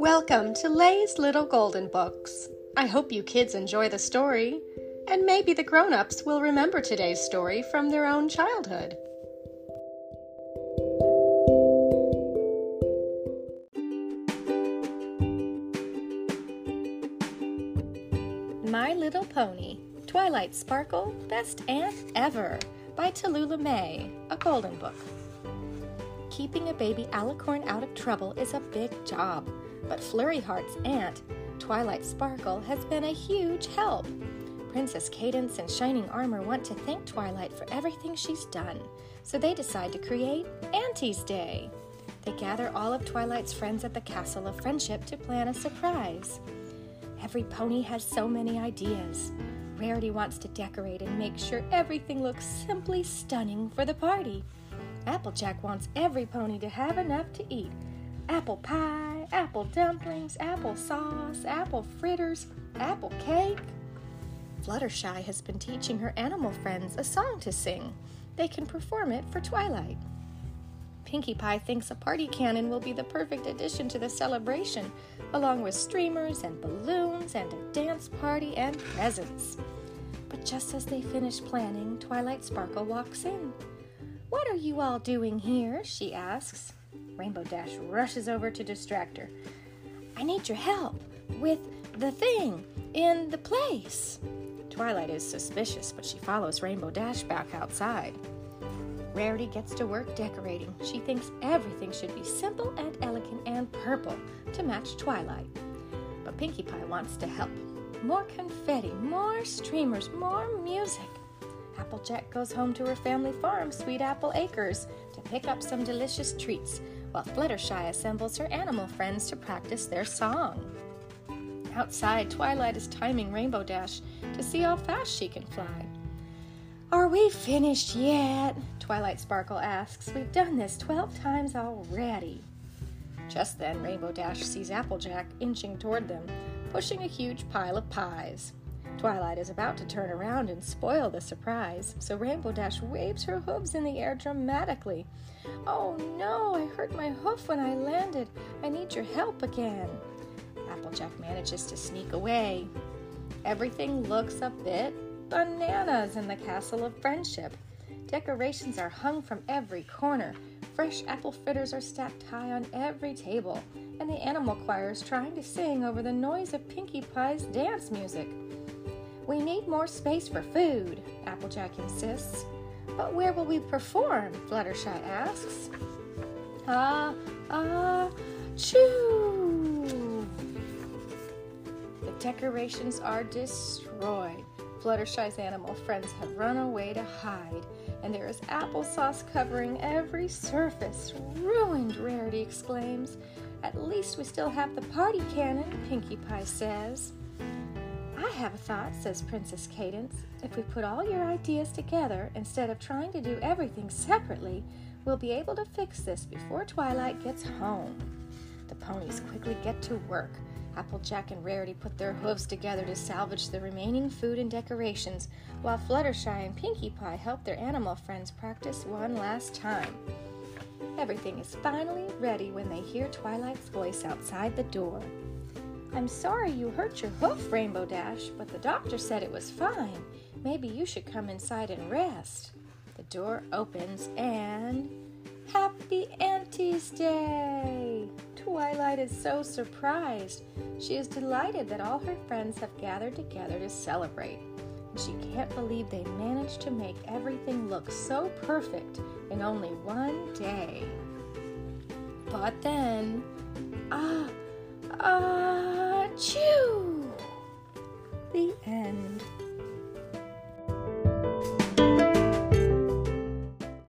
Welcome to Lay's Little Golden Books. I hope you kids enjoy the story, and maybe the grown ups will remember today's story from their own childhood. My Little Pony Twilight Sparkle Best Aunt Ever by Tallulah May, a golden book. Keeping a baby alicorn out of trouble is a big job, but Flurry Heart's aunt, Twilight Sparkle, has been a huge help. Princess Cadance and Shining Armor want to thank Twilight for everything she's done, so they decide to create Auntie's Day. They gather all of Twilight's friends at the Castle of Friendship to plan a surprise. Every pony has so many ideas. Rarity wants to decorate and make sure everything looks simply stunning for the party. Applejack wants every pony to have enough to eat apple pie, apple dumplings, apple sauce, apple fritters, apple cake. Fluttershy has been teaching her animal friends a song to sing. They can perform it for Twilight. Pinkie Pie thinks a party cannon will be the perfect addition to the celebration, along with streamers and balloons and a dance party and presents. But just as they finish planning, Twilight Sparkle walks in. What are you all doing here? she asks. Rainbow Dash rushes over to distract her. I need your help with the thing in the place. Twilight is suspicious, but she follows Rainbow Dash back outside. Rarity gets to work decorating. She thinks everything should be simple and elegant and purple to match Twilight. But Pinkie Pie wants to help. More confetti, more streamers, more music. Applejack goes home to her family farm, Sweet Apple Acres, to pick up some delicious treats, while Fluttershy assembles her animal friends to practice their song. Outside, Twilight is timing Rainbow Dash to see how fast she can fly. Are we finished yet? Twilight Sparkle asks. We've done this 12 times already. Just then, Rainbow Dash sees Applejack inching toward them, pushing a huge pile of pies. Twilight is about to turn around and spoil the surprise, so Rainbow Dash waves her hooves in the air dramatically. Oh no, I hurt my hoof when I landed. I need your help again. Applejack manages to sneak away. Everything looks a bit bananas in the Castle of Friendship. Decorations are hung from every corner. Fresh apple fritters are stacked high on every table, and the animal choir is trying to sing over the noise of Pinkie Pie's dance music. We need more space for food, Applejack insists. But where will we perform? Fluttershy asks. Ah, ah, choo! The decorations are destroyed. Fluttershy's animal friends have run away to hide, and there is applesauce covering every surface. Ruined, Rarity exclaims. At least we still have the party cannon, Pinkie Pie says. I have a thought, says Princess Cadance. If we put all your ideas together instead of trying to do everything separately, we'll be able to fix this before Twilight gets home. The ponies quickly get to work. Applejack and Rarity put their hooves together to salvage the remaining food and decorations, while Fluttershy and Pinkie Pie help their animal friends practice one last time. Everything is finally ready when they hear Twilight's voice outside the door. I'm sorry you hurt your hoof, Rainbow Dash, but the doctor said it was fine. Maybe you should come inside and rest. The door opens and. Happy Auntie's Day! Twilight is so surprised. She is delighted that all her friends have gathered together to celebrate. She can't believe they managed to make everything look so perfect in only one day. But then. Ah! Ah! Choo!